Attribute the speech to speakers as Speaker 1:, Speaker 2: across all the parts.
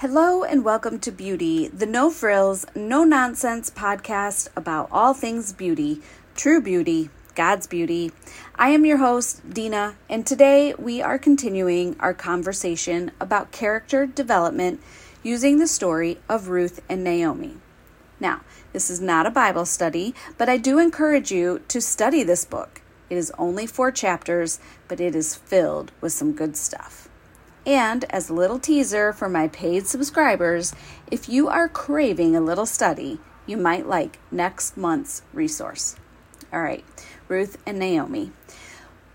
Speaker 1: Hello and welcome to Beauty, the no frills, no nonsense podcast about all things beauty, true beauty, God's beauty. I am your host, Deanna, and today we are continuing our conversation about character development using the story of Ruth and Naomi. Now, this is not a Bible study, but I do encourage you to study this book. It is only four chapters, but it is filled with some good stuff. And as a little teaser for my paid subscribers, if you are craving a little study, you might like next month's resource. All right, Ruth and Naomi.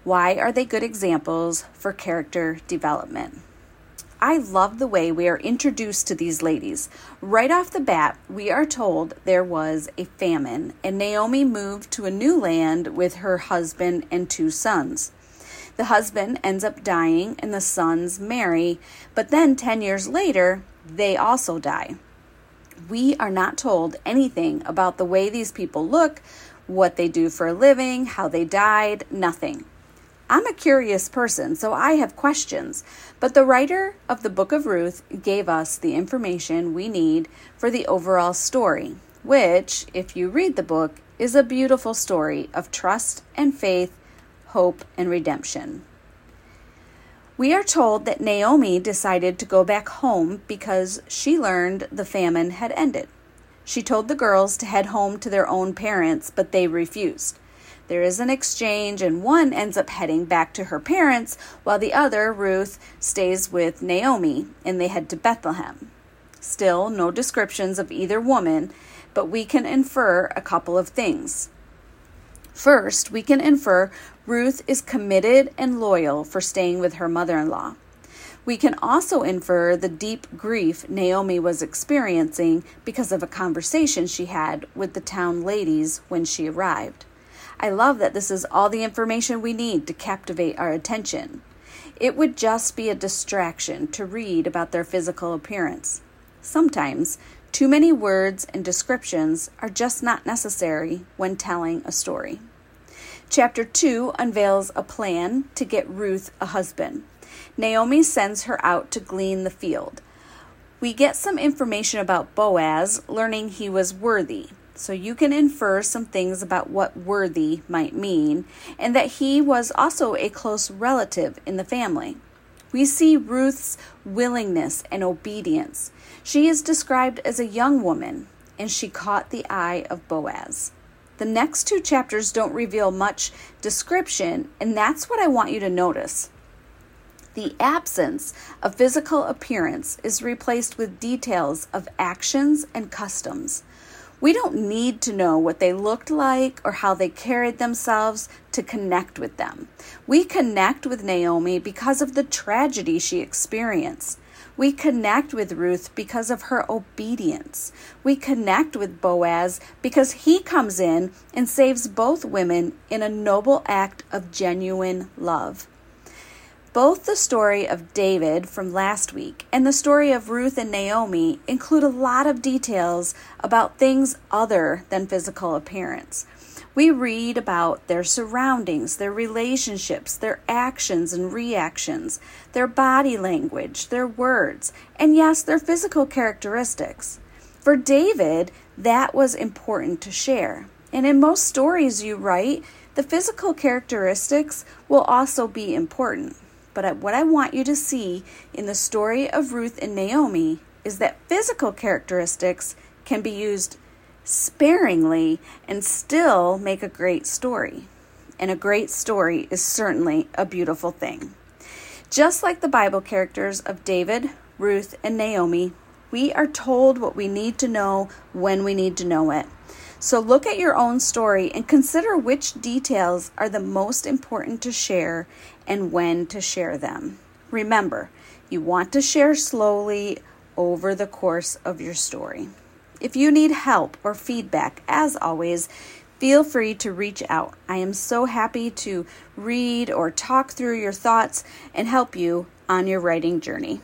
Speaker 1: Why are they good examples for character development? I love the way we are introduced to these ladies. Right off the bat, we are told there was a famine, and Naomi moved to a new land with her husband and two sons. The husband ends up dying and the sons marry, but then 10 years later, they also die. We are not told anything about the way these people look, what they do for a living, how they died, nothing. I'm a curious person, so I have questions, but the writer of the book of Ruth gave us the information we need for the overall story, which, if you read the book, is a beautiful story of trust and faith hope, and redemption. We are told that Naomi decided to go back home because she learned the famine had ended. She told the girls to head home to their own parents, but they refused. There is an exchange, and one ends up heading back to her parents, while the other, Ruth, stays with Naomi and they head to Bethlehem. Still, no descriptions of either woman, but we can infer a couple of things. First, we can infer Ruth is committed and loyal for staying with her mother in law. We can also infer the deep grief Naomi was experiencing because of a conversation she had with the town ladies when she arrived. I love that this is all the information we need to captivate our attention. It would just be a distraction to read about their physical appearance. Sometimes, too many words and descriptions are just not necessary when telling a story. Chapter 2 unveils a plan to get Ruth a husband. Naomi sends her out to glean the field. We get some information about Boaz, learning he was worthy. So you can infer some things about what worthy might mean, and that he was also a close relative in the family. We see Ruth's willingness and obedience. She is described as a young woman, and she caught the eye of Boaz. The next two chapters don't reveal much description, and that's what I want you to notice. The absence of physical appearance is replaced with details of actions and customs. We don't need to know what they looked like or how they carried themselves to connect with them. We connect with Naomi because of the tragedy she experienced. We connect with Ruth because of her obedience. We connect with Boaz because he comes in and saves both women in a noble act of genuine love. Both the story of David from last week and the story of Ruth and Naomi include a lot of details about things other than physical appearance. We read about their surroundings, their relationships, their actions and reactions, their body language, their words, and yes, their physical characteristics. For David, that was important to share. And in most stories you write, the physical characteristics will also be important. But what I want you to see in the story of Ruth and Naomi is that physical characteristics can be used sparingly and still make a great story. And a great story is certainly a beautiful thing. Just like the Bible characters of David, Ruth, and Naomi, we are told what we need to know when we need to know it. So look at your own story and consider which details are the most important to share and when to share them. Remember, you want to share slowly over the course of your story. If you need help or feedback, as always, feel free to reach out. I am so happy to read or talk through your thoughts and help you on your writing journey.